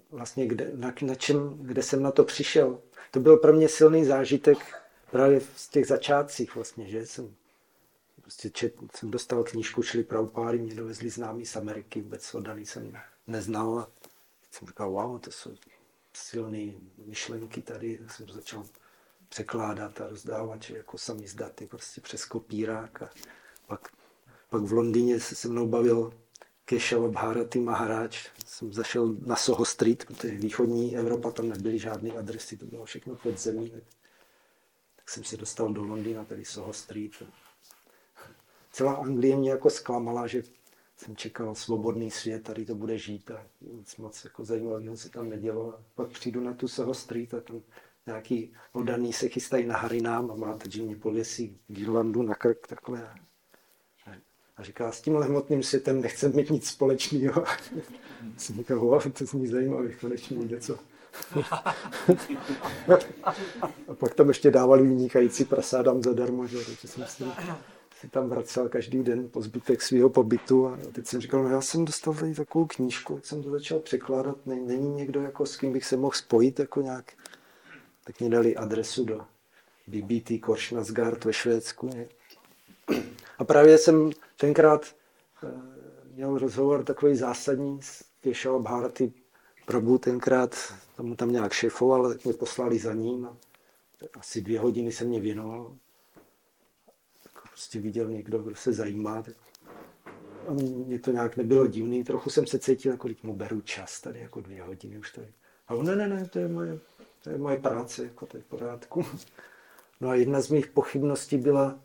Speaker 1: vlastně kde, na, na čem, kde jsem na to přišel. To byl pro mě silný zážitek právě v těch začátcích vlastně, že jsem prostě čet, jsem dostal knížku Šli Prabhupády, mě dovezli známí z Ameriky, vůbec oddaný jsem neznal a jsem říkal, wow, to jsou silné myšlenky tady, jsem to začal překládat a rozdávat, že jako sami zdaty prostě přes kopírák a pak, pak v Londýně se se mnou bavil Keshava Bharati Maharaj. Jsem zašel na Soho Street, protože východní Evropa, tam nebyly žádné adresy, to bylo všechno pod zemí jsem se dostal do Londýna, tady Soho Street. Celá Anglie mě jako zklamala, že jsem čekal svobodný svět, tady to bude žít a nic moc jako zajímavého se tam nedělo. A pak přijdu na tu Soho Street a tam nějaký oddaný se chystají na Harinám a máte, že mě pověsí girlandu na krk takhle. A říká, s tímhle hmotným světem nechcem mít nic společného. jsem říkal, wow, to zní zajímavý, konečně něco a pak tam ještě dávali vynikající prasádám zadarmo, že? takže jsem si, si tam vracel každý den po zbytek svého pobytu a teď jsem říkal, no já jsem dostal tady takovou knížku, jak jsem to začal překládat, není někdo, jako, s kým bych se mohl spojit, jako nějak, tak mi dali adresu do BBT Korsnasgard ve Švédsku. A právě jsem tenkrát eh, měl rozhovor takový zásadní s Kešava Bharati Prabhu tenkrát tomu tam nějak šefoval, tak mě poslali za ním. Asi dvě hodiny se mě věnoval. Prostě viděl někdo, kdo se zajímá. Tak a mě to nějak nebylo divný. Trochu jsem se cítil, jako mu beru čas tady, jako dvě hodiny už tady. A on, ne, ne, ne, to je moje, to je moje práce, jako to je v pořádku. No a jedna z mých pochybností byla,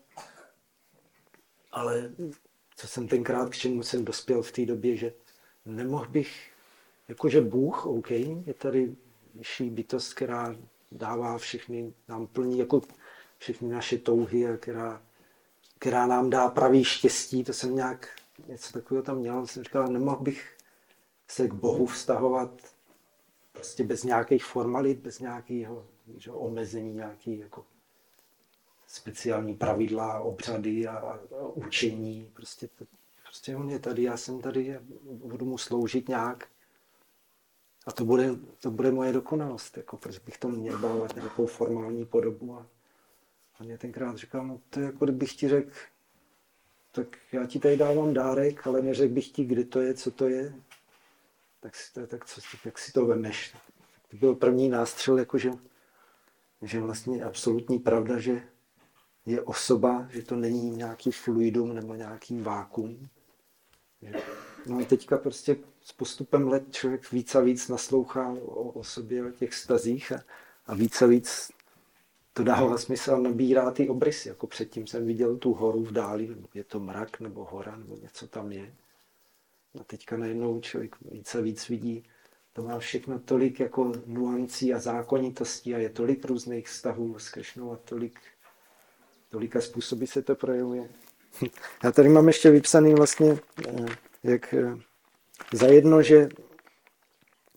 Speaker 1: ale co jsem tenkrát, k čemu jsem dospěl v té době, že nemohl bych jakože Bůh, OK, je tady vyšší bytost, která dává všechny, nám plní jako všechny naše touhy a která, která nám dá pravý štěstí, to jsem nějak něco takového tam měl, jsem říkal, nemohl bych se k Bohu vztahovat prostě bez nějakých formalit, bez nějakého že, omezení, nějaký jako speciální pravidla, obřady a, a učení. Prostě, to, prostě on je tady, já jsem tady a budu mu sloužit nějak. A to bude, to bude moje dokonalost, jako, proč bych to měl dávat nějakou formální podobu. A, a mě tenkrát říkal, no to je jako kdybych ti řekl, tak já ti tady dávám dárek, ale neřekl bych ti, kde to je, co to je. Tak si, to, tak co, jak si to vemeš. To byl první nástřel, jakože, že vlastně absolutní pravda, že je osoba, že to není nějaký fluidum nebo nějaký vákum. No a teďka prostě s postupem let člověk víc a víc naslouchá o, o sobě, o těch stazích a, a víc a víc to dává smysl nabírá ty obrysy. Jako předtím jsem viděl tu horu v dáli, je to mrak nebo hora, nebo něco tam je. A teďka najednou člověk víc a víc vidí, to má všechno tolik jako nuancí a zákonitostí a je tolik různých vztahů s Kršnou a tolik, tolika způsoby se to projevuje. Já tady mám ještě vypsaný vlastně, eh, jak eh, zajedno, že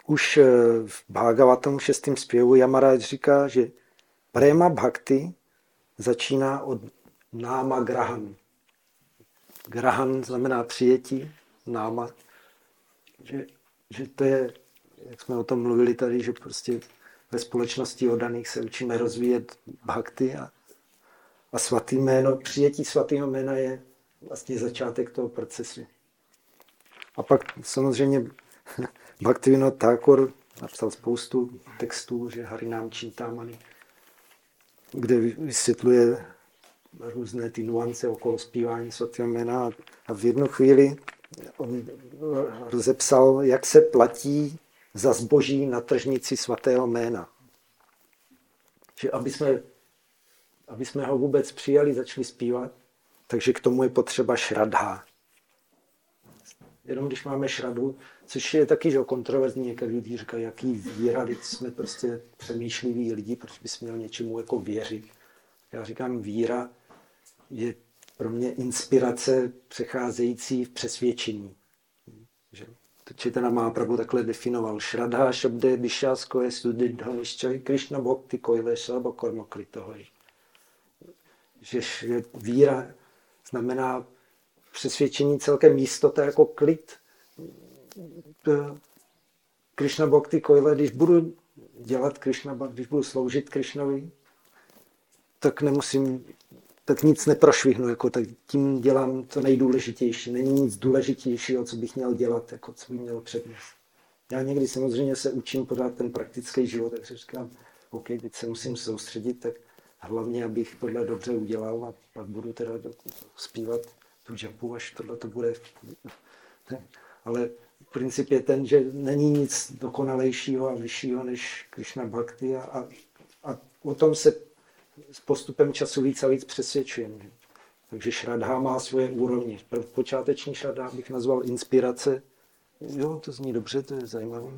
Speaker 1: už eh, v Bhagavatam 6. zpěvu Yamaraja říká, že Prema bhakti začíná od náma grahan. Grahan znamená přijetí, náma. Že, že to je, jak jsme o tom mluvili tady, že prostě ve společnosti odaných se učíme rozvíjet bhakti a, a svatý jméno, přijetí svatého jména je vlastně začátek toho procesu. A pak samozřejmě Bhaktivinoda Thakur napsal spoustu textů, že Harinám Čintamani, kde vysvětluje různé ty nuance okolo zpívání svatého jména a v jednu chvíli on rozepsal, jak se platí za zboží na tržnici svatého jména. Že aby jsme, aby jsme ho vůbec přijali, začali zpívat, takže k tomu je potřeba šradha. Jenom když máme šradu, což je taky že kontroverzní, někdy lidi říkají, jaký víra, když jsme prostě přemýšliví lidi, proč bys měl něčemu jako věřit. Já říkám, víra je pro mě inspirace přecházející v přesvědčení. Že Četana má pravdu takhle definoval. Šradha šabde dišásko je studidhaniščaj Krishna bhakti kojle šaba korma kritohoj. Že víra znamená přesvědčení celkem jistota jako klid. Krishna Bhakti Koile, když budu dělat Krishna Bhakti, když budu sloužit Krishnovi, tak nemusím, tak nic neprošvihnu, jako tak tím dělám to nejdůležitější. Není nic důležitějšího, co bych měl dělat, jako co bych měl přednést. Já někdy samozřejmě se učím pořád ten praktický život, takže říkám, OK, teď se musím soustředit, tak hlavně, abych tohle dobře udělal a pak budu teda zpívat tu džempu, až tohle to bude. Ale princip je ten, že není nic dokonalejšího a vyššího než Krishna Bhakti a, a, a o tom se s postupem času víc a víc přesvědčujeme. Takže šradha má svoje úrovně. Počáteční šradha bych nazval inspirace. Jo, to zní dobře, to je zajímavé.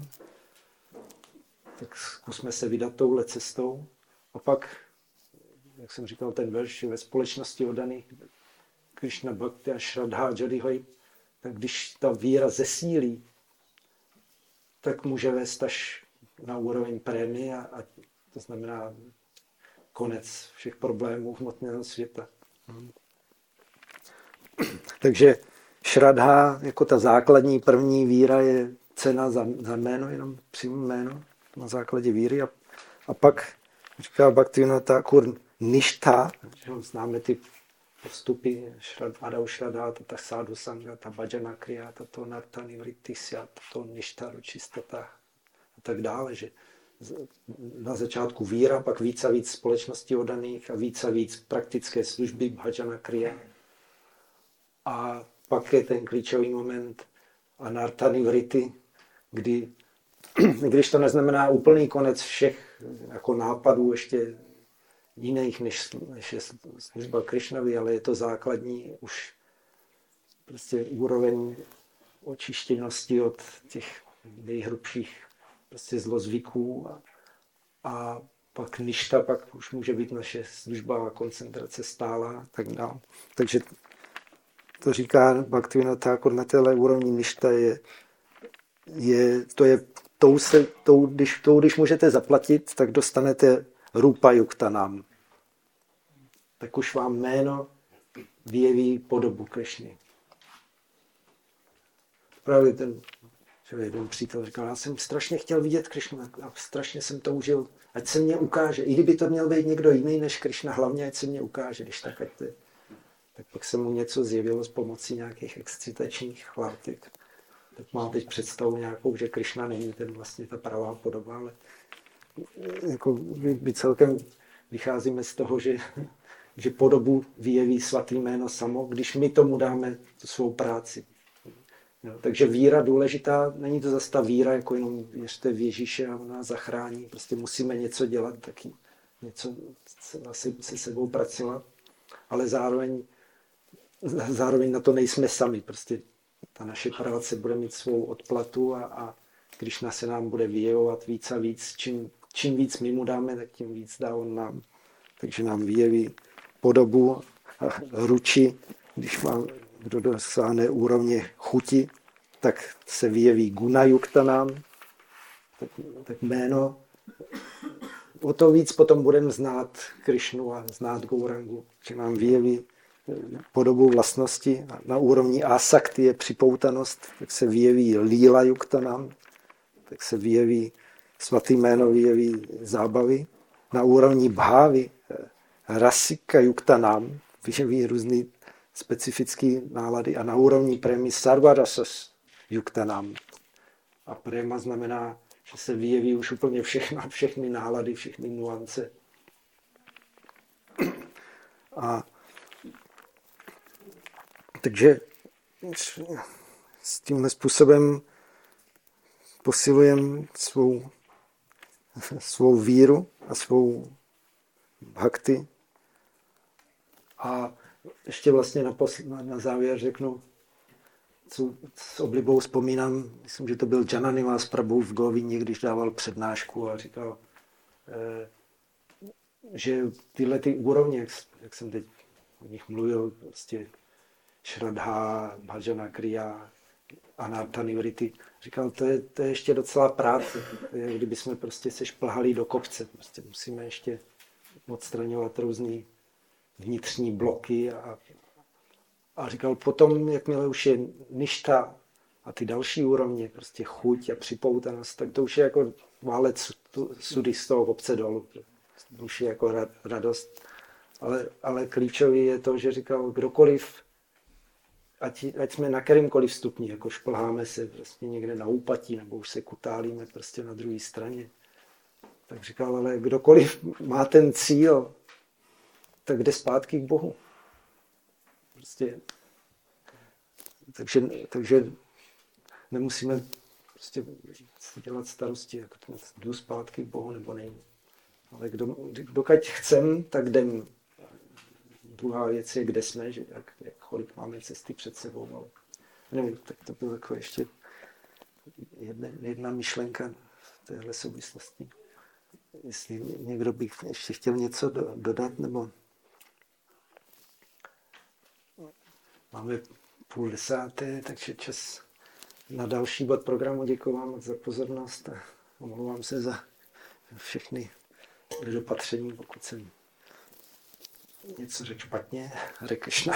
Speaker 1: Tak zkusme se vydat touhle cestou. A pak, jak jsem říkal, ten verš ve společnosti oddaných Krishna Bhakti a Shraddha Jadihoj, tak když ta víra zesílí, tak může vést až na úroveň prémie a, a to znamená konec všech problémů hmotného světa. Takže šradha, jako ta základní první víra, je cena za, za jméno, jenom přijmu jméno na základě víry. A, a pak říká Bhaktivinoda Thakur ništa, známe ty postupy Shradvada Shradha, ta sádu sanga, ta bhajana kriya, to narta nivrittisya, to ništaru čistota a tak dále, že na začátku víra, pak víc a víc společnosti odaných a víc a víc praktické služby bhajana kriya. A pak je ten klíčový moment anarta nivrity, kdy, když to neznamená úplný konec všech jako nápadů ještě jiných, než, než je služba Krišnovi, ale je to základní už prostě úroveň očištěnosti od těch nejhrubších prostě zlozvyků a, a pak ništa, pak už může být naše služba a koncentrace stála tak dále. Takže to říká Bhaktivinoda Thakur na téhle úrovni ništa je, je, to je tou, se, tou, když, tou, když můžete zaplatit, tak dostanete rupa nám. Tak už vám jméno vyjeví podobu Krishny. Právě ten, jeden přítel říkal, já jsem strašně chtěl vidět Krishnu a strašně jsem toužil, ať se mě ukáže. I kdyby to měl být někdo jiný než Krishna, hlavně ať se mě ukáže, když tak, ať to je. Tak pak se mu něco zjevilo s pomocí nějakých excitačních látek. Tak mám teď představu nějakou, že Krishna není ten vlastně ta pravá podoba, ale jako my celkem vycházíme z toho, že, že podobu vyjeví svatý jméno samo, když my tomu dáme tu svou práci. Jo, takže víra důležitá, není to zase ta víra, jako jenom věřte v Ježíše a on nás zachrání. Prostě musíme něco dělat, taky něco asi se sebou pracovat, ale zároveň, zároveň na to nejsme sami. Prostě ta naše práce bude mít svou odplatu a, a když se nám bude vyjevovat víc a víc, čím, čím víc my mu dáme, tak tím víc dá on nám. Takže nám vyjeví podobu a ruči, když má, kdo dosáhne úrovně chuti, tak se vyjeví guna nám, tak, tak jméno. O to víc potom budeme znát Krišnu a znát Gourangu, že nám vyjeví podobu vlastnosti. Na úrovni asakty je připoutanost, tak se vyjeví líla nám, tak se vyjeví svatý jméno, vyjeví zábavy. Na úrovni bhávy, rasika nám, vyjeví různý specifické nálady a na úrovni prémy sarvarasas nám. A préma znamená, že se vyjeví už úplně všechna, všechny nálady, všechny nuance. A takže s tímhle způsobem posilujeme svou, svou víru a svou bhakti. A ještě vlastně na, posl- na, závěr řeknu, co s oblibou vzpomínám, myslím, že to byl Jananivas Prabhu v Govině, když dával přednášku a říkal, eh, že tyhle ty úrovně, jak, jak jsem teď o nich mluvil, prostě Shraddha, Bhajana Kriya, Anartha Nivriti. Říkal, to je, to je ještě docela práce. Je, kdyby jsme prostě se šplhali do kopce. Prostě musíme ještě odstraňovat různé vnitřní bloky. A, a říkal, potom, jakmile už je ništa a ty další úrovně, prostě chuť a připoutanost, tak to už je jako válec sudy z toho kopce dolů. To už je jako radost. Ale, ale klíčový je to, že říkal, kdokoliv ať, ať jsme na kterémkoliv stupni, jako šplháme se prostě někde na úpatí, nebo už se kutálíme prostě na druhé straně. Tak říkal, ale kdokoliv má ten cíl, tak jde zpátky k Bohu. Prostě, takže, takže nemusíme prostě dělat starosti, jako jdu zpátky k Bohu nebo nejdu. Ale kdo, dokud chcem, tak jdem druhá věc je, kde jsme, že jak, jak kolik máme cesty před sebou. Ale nevím, tak to bylo jako ještě jedna, jedna myšlenka v téhle souvislosti. Jestli někdo by ještě chtěl něco do, dodat, nebo máme půl desáté, takže čas na další bod programu. Děkuji vám za pozornost a omlouvám se za všechny nedopatření, pokud jsem něco řekl špatně, Hare Krishna.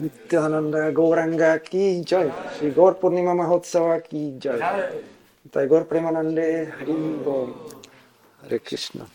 Speaker 1: Nityananda Gauranga ki jai. Shri Gaur Purnima Mahotsava ki jai. Gaur Premanande Harim Hare Krishna.